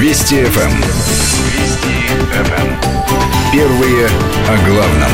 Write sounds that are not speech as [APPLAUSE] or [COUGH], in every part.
Вести FM. Вести FM. Первые о главном.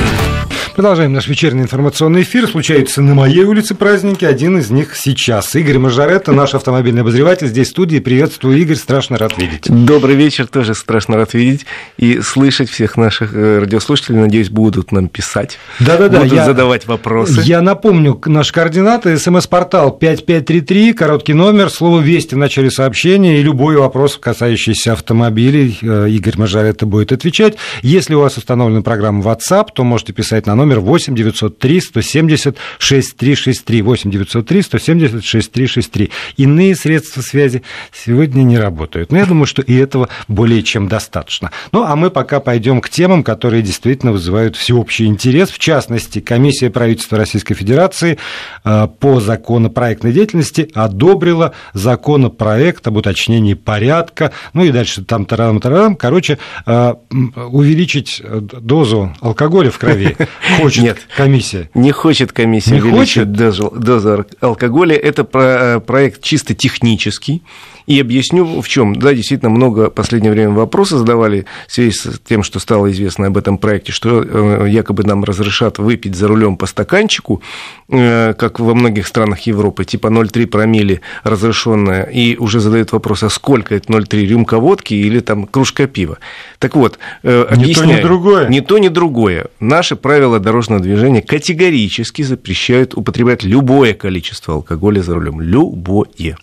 Продолжаем наш вечерний информационный эфир. Случаются на моей улице праздники. Один из них сейчас. Игорь Мажоретто, наш автомобильный обозреватель, здесь в студии. Приветствую, Игорь. Страшно рад видеть. Добрый вечер. Тоже страшно рад видеть и слышать всех наших э, радиослушателей. Надеюсь, будут нам писать. Да-да-да. Будут я, задавать вопросы. Я напомню наши координаты. СМС-портал 5533, короткий номер, слово «Вести» в начале сообщения. И любой вопрос, касающийся автомобилей, э, Игорь Мажоретто будет отвечать. Если у вас установлена программа WhatsApp, то можете писать на номер номер 8 903 170 6363. 8 903 170 6363. Иные средства связи сегодня не работают. Но я думаю, что и этого более чем достаточно. Ну, а мы пока пойдем к темам, которые действительно вызывают всеобщий интерес. В частности, комиссия правительства Российской Федерации э, по законопроектной деятельности одобрила законопроект об уточнении порядка, ну и дальше там тарам-тарам, короче, э, увеличить дозу алкоголя в крови хочет Нет, комиссия? Не хочет комиссия не хочет? Дозу, дозу алкоголя. Это э, проект чисто технический. И объясню в чем. Да, действительно, много в последнее время вопросы задавали в связи с тем, что стало известно об этом проекте, что э, якобы нам разрешат выпить за рулем по стаканчику, э, как во многих странах Европы, типа 0,3 промили разрешенная, и уже задают вопрос, а сколько это 0,3 рюмка водки или там кружка пива. Так вот, объясняю. Ни то, ни другое. Ни то, ни другое. Наши правила дорожного движения категорически запрещают употреблять любое количество алкоголя за рулем. Любое.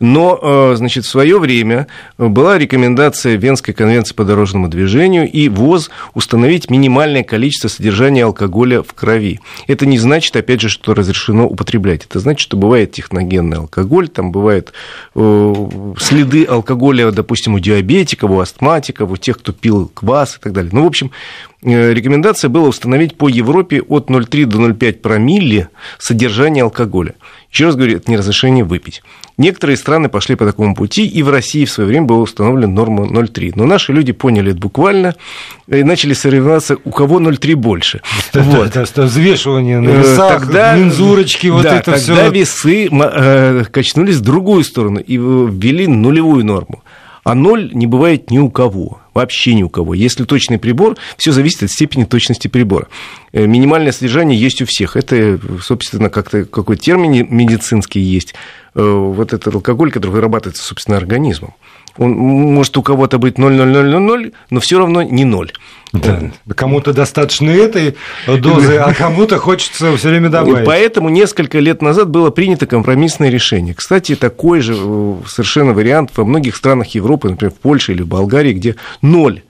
Но, э, значит, в свое время была рекомендация Венской конвенции по дорожному движению и ВОЗ установить минимальное количество содержания алкоголя в крови. Это не значит, опять же, что разрешено употреблять. Это значит, что бывает техногенный алкоголь, там бывают э, следы алкоголя, допустим, у диабетиков, у астматиков, у тех, кто пил квас и так далее. Ну, в общем, э, рекомендация была установить по Европе от 0,3 до 0,5 промилле содержание алкоголя. Еще раз говорю, это не разрешение выпить. Некоторые страны пошли по такому пути, и в России в свое время была установлена норма 0,3. Но наши люди поняли это буквально и начали соревноваться, у кого 0,3 больше. Это, вот. это, это взвешивание на э, весах, тогда, мензурочки, вот да, это тогда все. Тогда весы э, качнулись в другую сторону и ввели нулевую норму. А ноль не бывает ни у кого, вообще ни у кого. Если точный прибор, все зависит от степени точности прибора. Э, минимальное содержание есть у всех. Это, собственно, как-то какой термин медицинский есть. Э, вот этот алкоголь, который вырабатывается, собственно, организмом. Он может у кого-то быть 0,0000, но все равно не ноль. Да. Кому-то достаточно этой дозы, а кому-то хочется все время добавить. Поэтому несколько лет назад было принято компромиссное решение. Кстати, такой же э, совершенно вариант во многих странах Европы, например, в Польше или в Болгарии, где ноль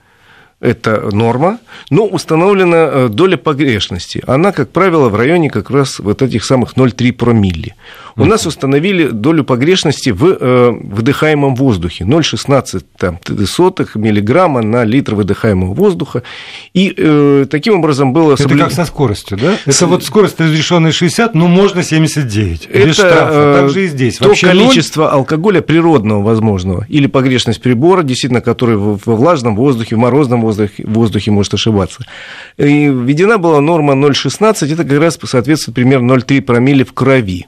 это норма, но установлена э, доля погрешности. Она, как правило, в районе как раз вот этих самых 0,3 промилли. У нас установили долю погрешности в э, выдыхаемом воздухе 0,16 там, сотых миллиграмма на литр выдыхаемого воздуха. И э, таким образом было... Это как со скоростью, да? Это С... вот скорость разрешенная 60, но можно 79. Это без штрафа. Э, так же и здесь. То Вообще количество 0... алкоголя природного возможного или погрешность прибора, действительно, который во влажном воздухе, в морозном воздухе, воздухе может ошибаться. И введена была норма 0,16, это как раз соответствует примерно 0,3 промилле в крови.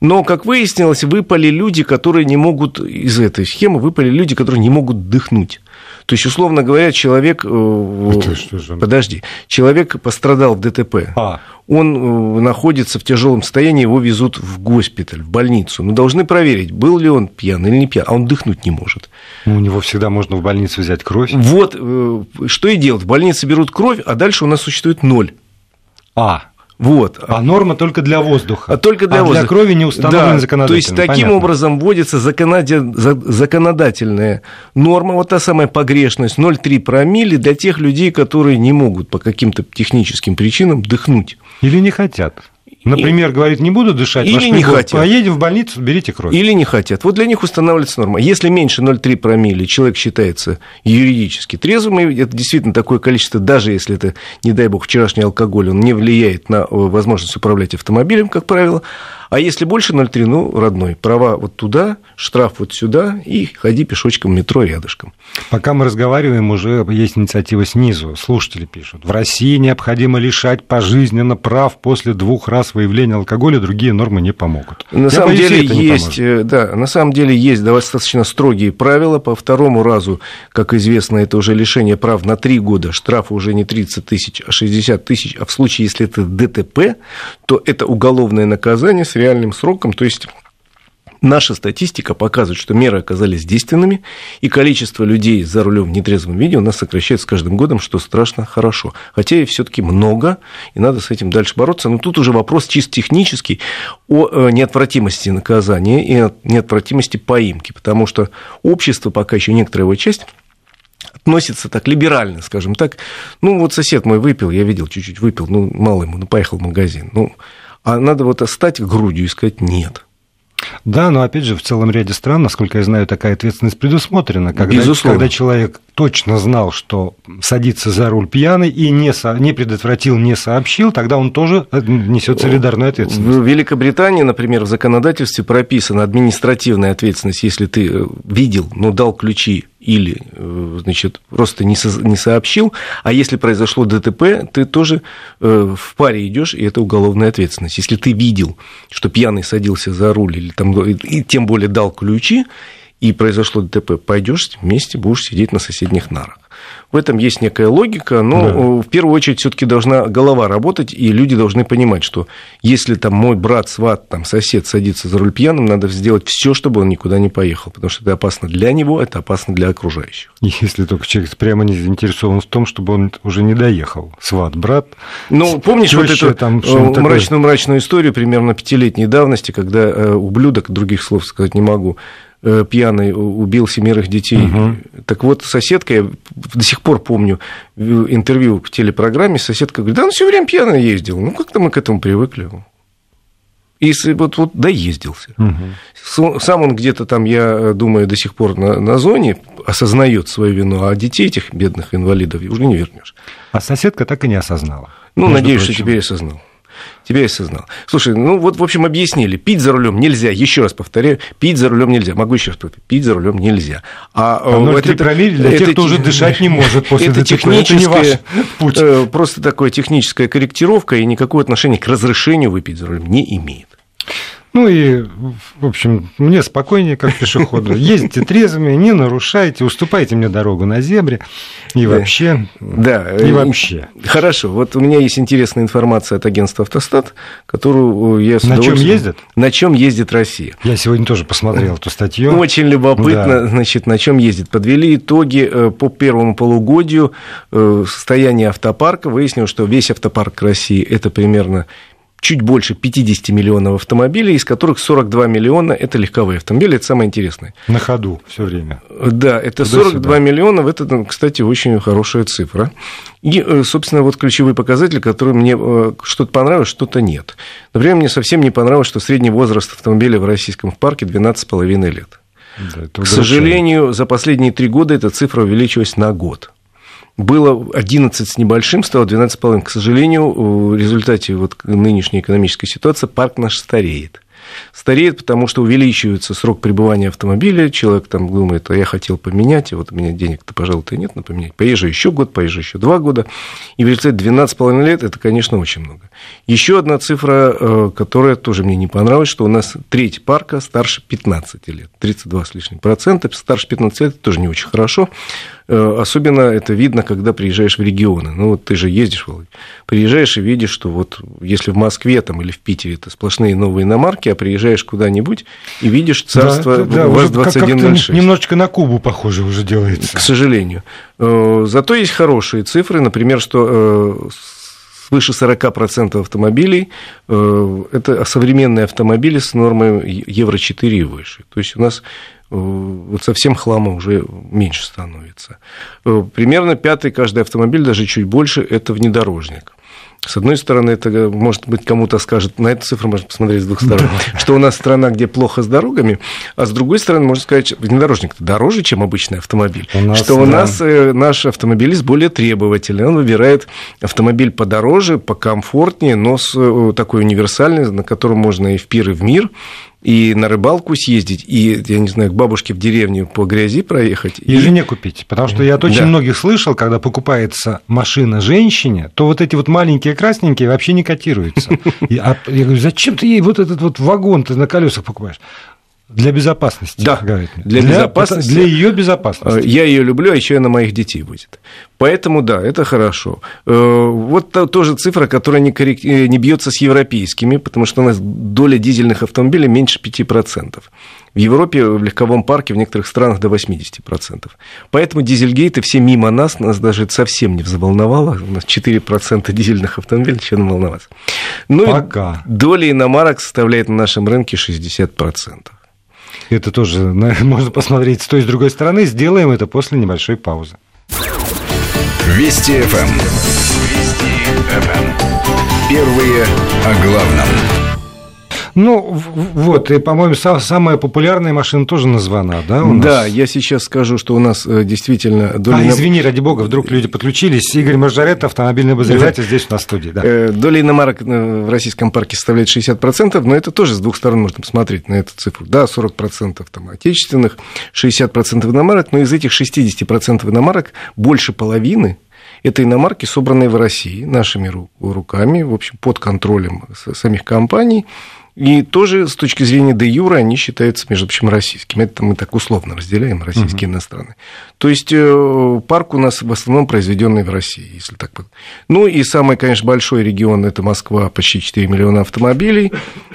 Но, как выяснилось, выпали люди, которые не могут из этой схемы, выпали люди, которые не могут дыхнуть. То есть, условно говоря, человек... Э, Это что же? Подожди. Человек пострадал в ДТП. А. Он э, находится в тяжелом состоянии, его везут в госпиталь, в больницу. Но должны проверить, был ли он пьян или не пьян. А он дыхнуть не может. Ну, у него всегда можно в больнице взять кровь. Вот, э, что и делать. В больнице берут кровь, а дальше у нас существует ноль. А, вот. А норма только для воздуха. А только для а воздуха. для крови не установлена да, законодательно. То есть, таким Понятно. образом вводится законодательная норма, вот та самая погрешность 0,3 промилле для тех людей, которые не могут по каким-то техническим причинам дыхнуть. Или не хотят. Например, говорит, не буду дышать, или не хотят. поедем в больницу, берите кровь. Или не хотят. Вот для них устанавливается норма. Если меньше 0,3 промилле, человек считается юридически трезвым, и это действительно такое количество, даже если это, не дай бог, вчерашний алкоголь, он не влияет на э, возможность управлять автомобилем, как правило, А если больше 0,3, ну, родной, права вот туда, штраф вот сюда, и ходи пешочком метро рядышком. Пока мы разговариваем, уже есть инициатива снизу. Слушатели пишут. В России необходимо лишать пожизненно прав после двух раз выявления алкоголя, другие нормы не помогут. На Я самом боюсь, деле есть, э, да, на самом деле есть достаточно строгие правила. По второму разу, как известно, это уже лишение прав на три года. Штраф уже не 30 тысяч, а 60 тысяч. А в случае, если это ДТП, то это уголовное наказание реальным сроком, то есть Наша статистика показывает, что меры оказались действенными, и количество людей за рулем в нетрезвом виде у нас сокращается с каждым годом, что страшно хорошо. Хотя и все-таки много, и надо с этим дальше бороться. Но тут уже вопрос чисто технический о э, неотвратимости наказания и о неотвратимости поимки, потому что общество, пока еще некоторая его часть, относится так либерально, скажем так. Ну, вот сосед мой выпил, я видел, чуть-чуть выпил, ну, мало ему, ну, поехал в магазин. Ну, а надо вот стать грудью и сказать «нет». Да, но опять же, в целом ряде стран, насколько я знаю, такая ответственность предусмотрена. Когда, когда человек точно знал, что садится за руль пьяный и не, со, не предотвратил, не сообщил, тогда он тоже э, несет солидарную ответственность. В Великобритании, например, в законодательстве прописана административная ответственность, если ты э, видел, но дал ключи или, э, значит, просто не, со, не сообщил, а если произошло ДТП, ты тоже э, в паре идешь, и это уголовная ответственность. Если ты видел, что пьяный садился за руль, или там, и тем более дал ключи, и произошло ДТП, пойдешь вместе, будешь сидеть на соседних нарах. В этом есть некая логика, но да. в первую очередь все-таки должна голова работать, и люди должны понимать, что если там мой брат, сват, там сосед садится за руль пьяным, надо сделать все, чтобы он никуда не поехал, потому что это опасно для него, это опасно для окружающих. Если только человек прямо не заинтересован в том, чтобы он уже не доехал, сват, брат. Ну, помнишь вот эту там э, мрачную-мрачную историю примерно пятилетней давности, когда э, ублюдок, других слов сказать не могу, Э, пьяный убил семерых детей. Угу. Так вот, соседка, я до сих пор помню интервью в телепрограмме, соседка говорит, да он все время пьяный ездил. Ну, как-то мы к этому привыкли. И вот, вот доездился. Угу. Сам он где-то там, я думаю, до сих пор на, на зоне осознает свою вину, а детей этих бедных инвалидов уже не вернешь. А соседка так и не осознала. Ну, надеюсь, прочим. что теперь осознал. Тебя осознал. Слушай, ну вот, в общем, объяснили. Пить за рулем нельзя. Еще раз повторяю, пить за рулем нельзя. Могу еще раз повторить. Пить за рулем нельзя. А, а это, промилле для это, тех, кто уже дышать не может после это техническое, это не ваш путь. Э, просто такое техническая корректировка и никакого отношения к разрешению выпить за рулем не имеет. Ну и, в общем, мне спокойнее, как пешеходу. [LAUGHS] Ездите трезвыми, не нарушайте, уступайте мне дорогу на зебре. И вообще. Да, и вообще. Хорошо. Вот у меня есть интересная информация от агентства «Автостат», которую я с На чем ездят? На чем ездит Россия. Я сегодня тоже посмотрел эту статью. [LAUGHS] Очень любопытно, да. значит, на чем ездит. Подвели итоги э, по первому полугодию э, состояния автопарка. Выяснилось, что весь автопарк России – это примерно чуть больше 50 миллионов автомобилей, из которых 42 миллиона – это легковые автомобили, это самое интересное. На ходу все время. Да, это Туда 42 сюда. миллионов, это, кстати, очень хорошая цифра. И, э, собственно, вот ключевые показатели, которые мне э, что-то понравилось, что-то нет. Например, мне совсем не понравилось, что средний возраст автомобиля в российском парке 12,5 лет. Да, К сожалению, за последние три года эта цифра увеличилась на год было 11 с небольшим, стало 12,5. К сожалению, в результате вот нынешней экономической ситуации парк наш стареет. Стареет, потому что увеличивается срок пребывания автомобиля, человек там думает, а я хотел поменять, и вот у меня денег-то, пожалуй-то нет на поменять. Поезжу еще год, поезжу еще два года, и в результате 12,5 лет, это, конечно, очень много. Еще одна цифра, э, которая тоже мне не понравилась, что у нас треть парка старше 15 лет, 32 с лишним процента, старше 15 лет, это тоже не очень хорошо. Э, особенно это видно, когда приезжаешь в регионы. Ну, вот ты же ездишь, Володь. Приезжаешь и видишь, что вот если в Москве там, или в Питере это сплошные новые иномарки, а приезжаешь куда-нибудь и видишь царство да, да, ВАЗ-2106. Немножечко на Кубу похоже уже делается. К сожалению. Э, зато есть хорошие цифры, например, что э, свыше 40% автомобилей это современные автомобили с нормой Евро-4 и выше. То есть у нас вот совсем хлама уже меньше становится. Э, примерно пятый каждый автомобиль, даже чуть больше, это внедорожник. С одной стороны, это, может быть, кому-то скажет, на эту цифру можно посмотреть с двух сторон, что у нас страна, где плохо с дорогами, а с другой стороны, можно сказать, внедорожник дороже, чем обычный автомобиль. У нас, что у да. нас э, наш автомобилист более требовательный, он выбирает автомобиль подороже, покомфортнее, но с э, такой универсальный, на котором можно и в пир, и в мир и на рыбалку съездить, и, я не знаю, к бабушке в деревню по грязи проехать. И, и... жене купить. Потому что я от очень да. многих слышал, когда покупается машина женщине, то вот эти вот маленькие красненькие вообще не котируются. [LAUGHS] А я говорю, зачем ты ей вот этот вот вагон ты на колесах покупаешь? Для безопасности. Да, говорит. для, для безопасности. Для ее безопасности. Э, я ее люблю, а еще она моих детей возит. Поэтому да, это хорошо. Э, вот тоже цифра, которая не, коррек... Э, не бьется с европейскими, потому что у нас доля дизельных автомобилей меньше 5%. В Европе в легковом парке в некоторых странах до 80%. Поэтому дизельгейты все мимо нас, нас даже совсем не взволновало. У нас 4% дизельных автомобилей, чем волноваться. Ну Пока. И доля иномарок составляет на нашем рынке 60%. Это тоже [LAUGHS] можно посмотреть с той и с другой стороны. Сделаем это после небольшой паузы. Вести FM. Эм. Вести FM. Эм. Первые о главном. Ну, вот, и, по-моему, самая популярная машина тоже названа, да? У нас? Да, я сейчас скажу, что у нас э, действительно... Доля... А, извини, ради бога, вдруг люди подключились. Игорь Маржарет, автомобильный обозреватель, да. здесь у нас в студии. Да. Э, доля иномарок э, в российском парке составляет 60%, но это тоже с двух сторон можно посмотреть на эту цифру. Да, 40% там отечественных, 60% иномарок, но из этих 60% иномарок больше половины это иномарки, собранные в России нашими руками, в общем, под контролем самих компаний. И тоже с точки зрения де юра они считаются, между прочим, российскими. Это мы так условно разделяем, российские и иностранные. То есть э, парк у нас в основном произведенный в России, если так Ну и самый, конечно, большой регион это Москва, почти 4 миллиона автомобилей.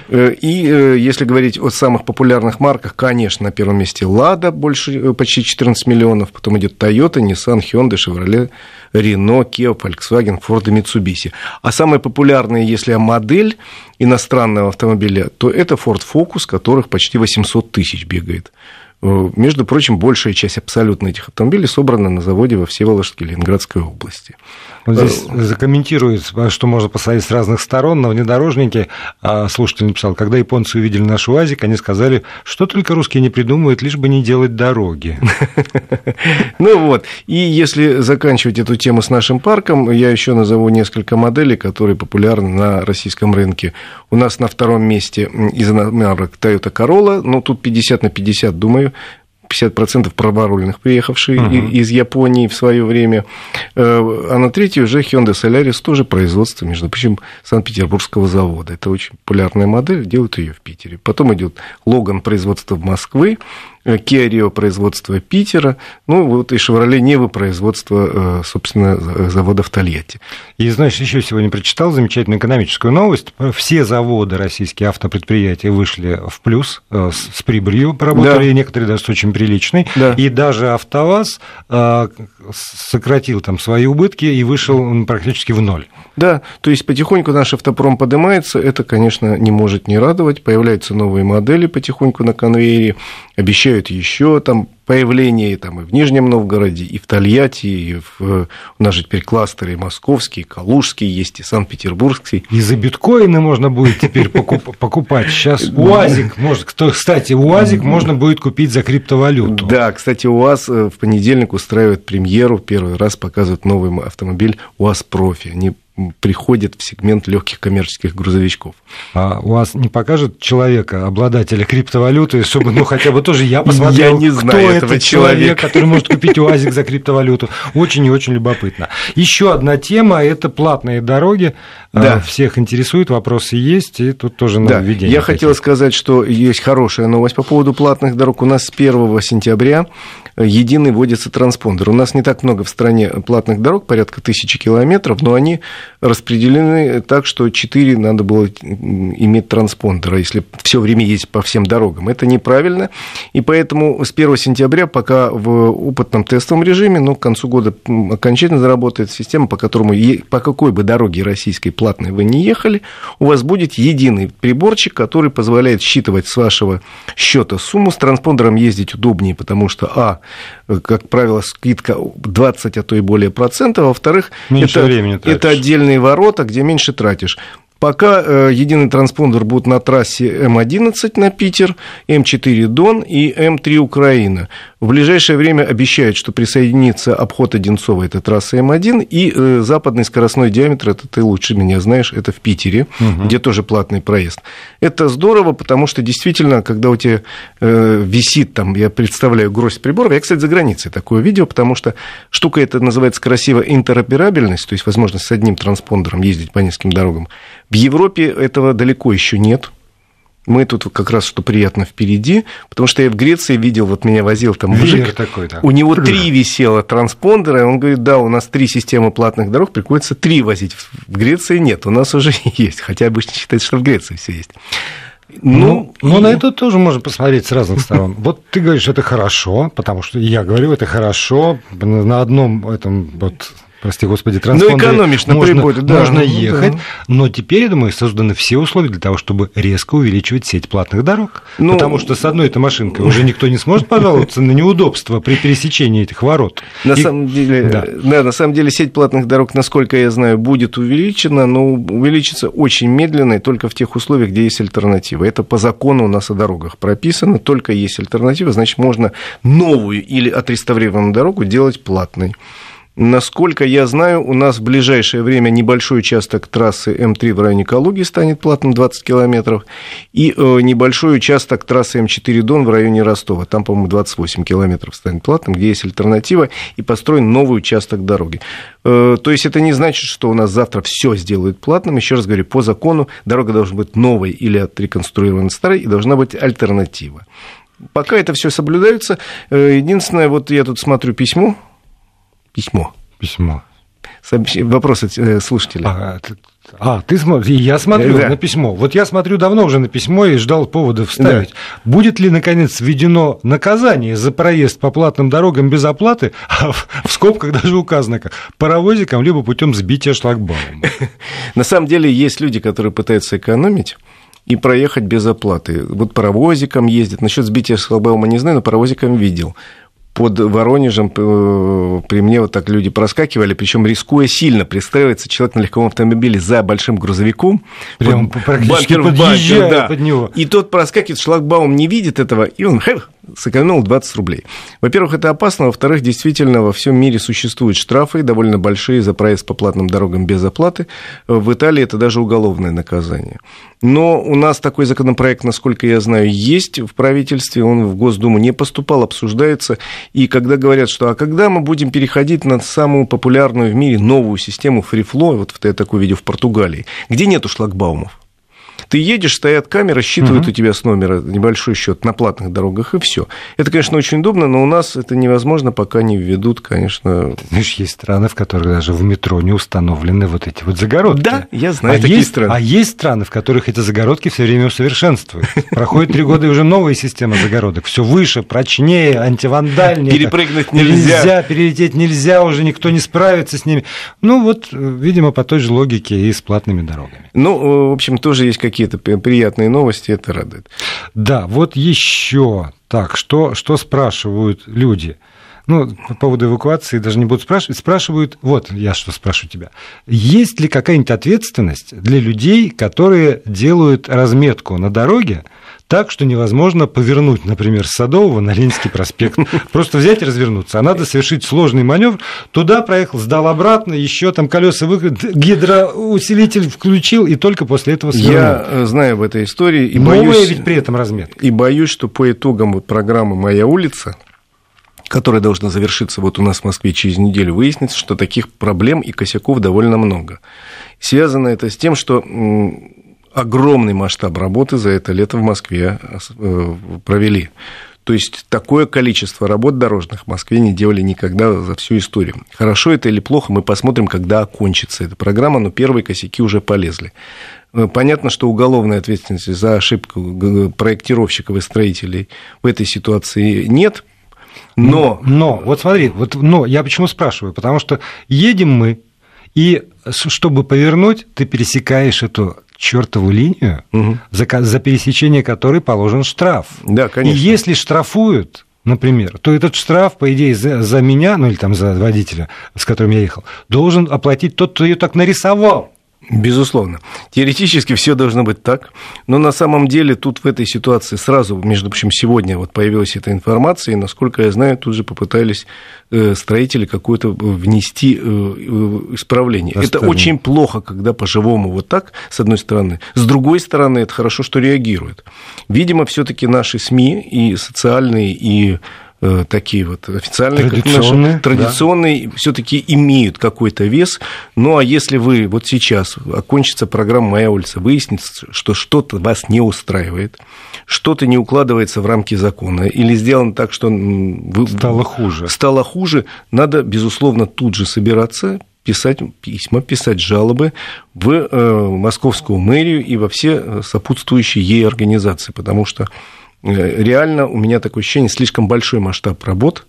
Э, и э, если говорить о самых популярных марках, конечно, на первом месте Лада, больше почти 14 миллионов, потом идет Toyota, Nissan, Hyundai, Chevrolet, Renault, Kia, Volkswagen, Ford и Mitsubishi. А самая популярная, если модель иностранного автомобиля, то это Ford Focus, которых почти 800 тысяч бегает. Э, между прочим, большая часть абсолютно этих автомобилей собрана на заводе во Всеволожске Ленинградской области. Вот здесь закомментирует, что можно посмотреть с разных сторон. На внедорожнике а, слушатель написал, когда японцы увидели наш УАЗик, они сказали, что только русские не придумывают, лишь бы не делать дороги. [LAUGHS] Ну вот, и если заканчивать эту тему с нашим парком, я еще назову несколько моделей, которые популярны на российском рынке. У нас на втором месте из марок Toyota Corolla, ну тут 50 на 50, думаю, 50% праворульных, приехавшие uh-huh. из Японии в свое время. Э, а на третьей уже Hyundai Solaris, тоже производство, между прочим, Санкт-Петербургского завода. Это очень популярная модель, делают ее в Питере. Потом идет Логан производство в Москве, Kia Rio производство Питера, ну вот и Chevrolet Нева производство, э, собственно, завода в Тольятти. И знаешь, еще сегодня прочитал замечательную экономическую новость. Все заводы российские автопредприятия вышли в плюс э, с прибылью, поработали, да. некоторые даже с очень приличной. Да. И даже АвтоВАЗ э, сократил там свои убытки и вышел практически в ноль. Да, то есть потихоньку наш автопром поднимается, это, конечно, не может не радовать, появляются новые модели потихоньку на конвейере, обещают еще там появление там, и в Нижнем Новгороде, и в Тольятти, и в, у нас же теперь кластеры и московские, и калужские есть, и санкт-петербургский. И за биткоины можно будет теперь [LAUGHS] покупать. Сейчас УАЗик, может, кстати, УАЗик можно будет купить за криптовалюту. Да, кстати, УАЗ э, в понедельник устраивает премьеру, первый раз показывает новый автомобиль УАЗ Профи. Они приходит в сегмент легких коммерческих грузовичков. А у вас не покажет человека, обладателя криптовалюты, чтобы, ну, хотя бы тоже я [LAUGHS] посмотрел, я не знаю кто этот человек, который может [LAUGHS] купить УАЗик за криптовалюту. Очень и очень любопытно. Еще одна тема – это платные дороги. А, да. Всех интересует, вопросы есть, и тут тоже нововведение. Да. Я хотел сказать, что есть хорошая новость по поводу платных дорог. У нас с 1 сентября единый вводится транспондер. У нас не так много в стране платных дорог, порядка тысячи километров, но они распределены так, что 4 надо было иметь транспондера, если все время ездить по всем дорогам. Это неправильно, и поэтому с 1 сентября пока в опытном тестовом режиме, но к концу года окончательно заработает система, по которому, по какой бы дороге российской платной вы не ехали, у вас будет единый приборчик, который позволяет считывать с вашего счета сумму. С транспондером ездить удобнее, потому что, а, как правило, скидка 20, а то и более процентов, а во-вторых, это, это отдельные ворота, где меньше тратишь. Пока э, единый транспондер будет на трассе М11 на Питер, М4 Дон и М3 Украина. В ближайшее время обещают, что присоединится обход Одинцова, это трасса М1, и э, западный скоростной диаметр, это ты лучше меня знаешь, это в Питере, угу. где тоже платный проезд. Это здорово, потому что действительно, когда у тебя э, висит там, я представляю, гроздь приборов, я, кстати, за границей такое видео, потому что штука это называется красиво интероперабельность, то есть возможность с одним транспондером ездить по нескольким дорогам. В Европе этого далеко еще нет. Мы тут как раз, что приятно, впереди, потому что я в Греции видел, вот меня возил там мужик, такой, да. у него три висело транспондера, и он говорит, да, у нас три системы платных дорог, приходится три возить. В Греции нет, у нас уже [LAUGHS] есть, хотя обычно считается, что в Греции все есть. Ну, ну, ну и... на это тоже можно посмотреть с разных сторон. [LAUGHS] Вот ты говоришь, это хорошо, потому что я говорю, это хорошо. На одном этом вот прости господи, транспондере ну, можно, приборе, да. можно ехать, да. но теперь, я думаю, созданы все условия для того, чтобы резко увеличивать сеть платных дорог. Ну, потому что с одной этой машинкой уже никто не сможет пожаловаться на неудобства при пересечении этих ворот. На И... самом деле, да. да, на самом деле сеть платных дорог, насколько я знаю, будет увеличена, но увеличится очень медленно и только в тех условиях, где есть альтернатива. Это по закону у нас о дорогах прописано, только есть альтернатива, значит, можно новую или отреставрированную дорогу делать платной. Насколько я знаю, у нас в ближайшее время небольшой участок трассы М3 в районе Калуги станет платным 20 километров, и э, небольшой участок трассы М4 Дон в районе Ростова, там, по-моему, 28 километров станет платным, где есть альтернатива, и построен новый участок дороги. Э, то есть это не значит, что у нас завтра все сделают платным. Еще раз говорю, по закону дорога должна быть новой или отреконструирована старой, и должна быть альтернатива. Пока это все соблюдается. Э, единственное, вот я тут смотрю письмо письмо. Письмо. Сообщ... Вопросы э, слушателя. А, а, ты смотри, я смотрю да. на письмо. Вот я смотрю давно уже на письмо и ждал повода вставить. Да. Будет ли, наконец, введено наказание за проезд по платным дорогам без оплаты, [LAUGHS] а в, в скобках даже указано как паровозиком, либо путем сбития шлагбаума? [LAUGHS] На самом деле есть люди, которые пытаются экономить и проехать без оплаты. Вот паровозиком ездят. Насчет сбития шлагбаума не знаю, но паровозиком видел под Воронежем э, при мне вот так люди проскакивали, причем рискуя сильно пристраивается человек на легковом автомобиле за большим грузовиком, Прям под, бампер в бампер, да. под него. И тот проскакивает, шлагбаум не видит этого, и он сэкономил 20 рублей. Во-первых, это опасно, во-вторых, действительно, во всем мире существуют штрафы довольно большие за проезд по платным дорогам без оплаты. В Италии это даже уголовное наказание. Но у нас такой законопроект, насколько я знаю, есть в правительстве, он в Госдуму не поступал, обсуждается. И когда говорят, что а когда мы будем переходить на самую популярную в мире новую систему FreeFlow, вот я такое видел в Португалии, где нету шлагбаумов, ты едешь, стоят камеры, считывают угу. у тебя с номера небольшой счет на платных дорогах, и все. Это, конечно, очень удобно, но у нас это невозможно, пока не введут, конечно. Знаешь, есть страны, в которых даже в метро не установлены вот эти вот загородки. Да, я знаю а такие есть, страны. А есть страны, в которых эти загородки все время усовершенствуют. Проходит три года, и уже новая система загородок. Все выше, прочнее, антивандальнее. Перепрыгнуть нельзя. Нельзя, перелететь нельзя, уже никто не справится с ними. Ну, вот, видимо, по той же логике и с платными дорогами. Ну, в общем, тоже есть какие-то приятные новости, это радует. Да, вот еще. Так, что, что спрашивают люди? Ну, по поводу эвакуации даже не буду спрашивать. Спрашивают, вот я что спрашиваю тебя. Есть ли какая-нибудь ответственность для людей, которые делают разметку на дороге, так, что невозможно повернуть, например, с Садового на Ленинский проспект. Просто взять и развернуться. А надо совершить сложный маневр. Туда проехал, сдал обратно, еще там колеса выкрут, гидроусилитель включил, и только после этого свернул. Я э, знаю об этой истории. И Новая боюсь, ведь при этом разметка. И боюсь, что по итогам программы «Моя улица», которая должна завершиться вот у нас в Москве через неделю, выяснится, что таких проблем и косяков довольно много. Связано это с тем, что огромный масштаб работы за это лето в Москве э, провели. То есть такое количество работ дорожных в Москве не делали никогда за всю историю. Хорошо это или плохо, мы посмотрим, когда окончится эта программа, но первые косяки уже полезли. Э, понятно, что уголовной ответственности за ошибку проектировщиков и строителей в этой ситуации нет, но... Но, вот смотри, вот, но я почему спрашиваю, потому что едем мы, И чтобы повернуть, ты пересекаешь эту чертову линию, угу. за, за пересечение которой положен штраф. Да, конечно. И если штрафуют, например, то этот штраф, по идее, за, за меня, ну или там за водителя, с которым я ехал, должен оплатить тот, кто ее так нарисовал. Безусловно. Теоретически все должно быть так, но на самом деле тут в этой ситуации сразу, между прочим, сегодня вот появилась эта информация, и, насколько я знаю, тут же попытались э, строители какое-то внести э, исправление. Это очень плохо, когда по-живому вот так, с одной стороны. С другой стороны, это хорошо, что реагируют. Видимо, все таки наши СМИ и социальные, и Э, такие вот официальные, традиционные, наши, традиционные да. все-таки имеют какой-то вес. Ну а если вы вот сейчас окончится программа «Моя улица», выяснится, что что-то вас не устраивает, что-то не укладывается в рамки закона или сделано так, что вы... стало хуже, стало хуже, надо безусловно тут же собираться, писать письма, писать жалобы в э, московскую мэрию и во все э, сопутствующие ей организации, потому что Э, реально у меня такое ощущение, слишком большой масштаб работ,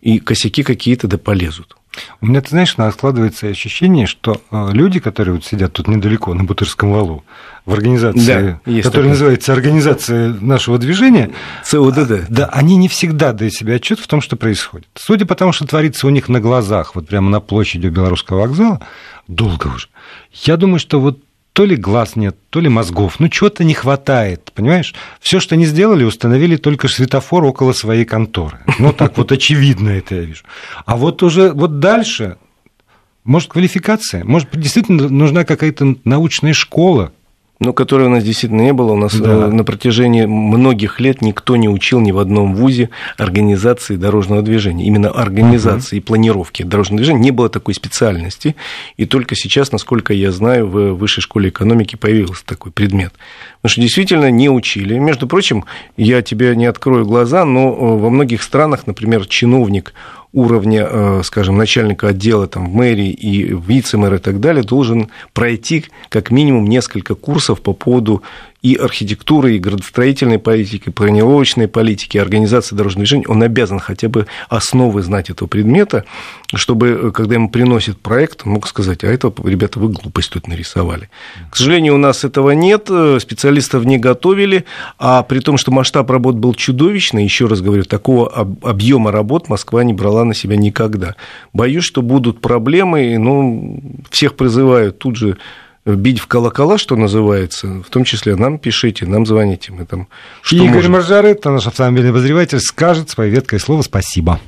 и косяки какие-то да полезут. У меня, ты знаешь, складывается ощущение, что э, люди, которые вот сидят тут недалеко, на Бутырском валу, в организации, да, которая такое. называется Организация нашего движения, ЦОДД. А, да, они не всегда дают себе отчет в том, что происходит. Судя по тому, что творится у них на глазах, вот прямо на площади у Белорусского вокзала, долго уже. Я думаю, что вот то ли глаз нет, то ли мозгов. Ну, чего-то не хватает, понимаешь? Все, что они сделали, установили только светофор около своей конторы. Ну, так вот очевидно это я вижу. А вот уже вот дальше, может, квалификация? Может, действительно нужна какая-то научная школа, ну, которой у нас действительно не было. У нас да. Э, на протяжении многих лет никто не учил ни в одном вузе организации дорожного движения. Именно организации угу. и планировки дорожного движения не было такой специальности. И только сейчас, насколько я знаю, в Высшей школе экономики появился такой предмет. Потому что действительно не учили. Между прочим, я тебе не открою глаза, но э, во многих странах, например, чиновник уровня, э, скажем, начальника отдела там, в мэрии и вице-мэра и так далее должен пройти как минимум несколько курсов по поводу и архитектуры, и градостроительной политики, и планировочной политики, и организации дорожного движения, он обязан хотя бы основы знать этого предмета, чтобы, когда ему приносит проект, он мог сказать, а это, ребята, вы глупость тут нарисовали. К сожалению, у нас этого нет, специалистов не готовили, а при том, что масштаб работ был чудовищный, еще раз говорю, такого объема работ Москва не брала на себя никогда. Боюсь, что будут проблемы, ну, всех призывают тут же бить в колокола, что называется, в том числе нам пишите, нам звоните, мы там что Игорь можем. Маржарет, наш автомобильный обозреватель, скажет свое веткое слово «спасибо».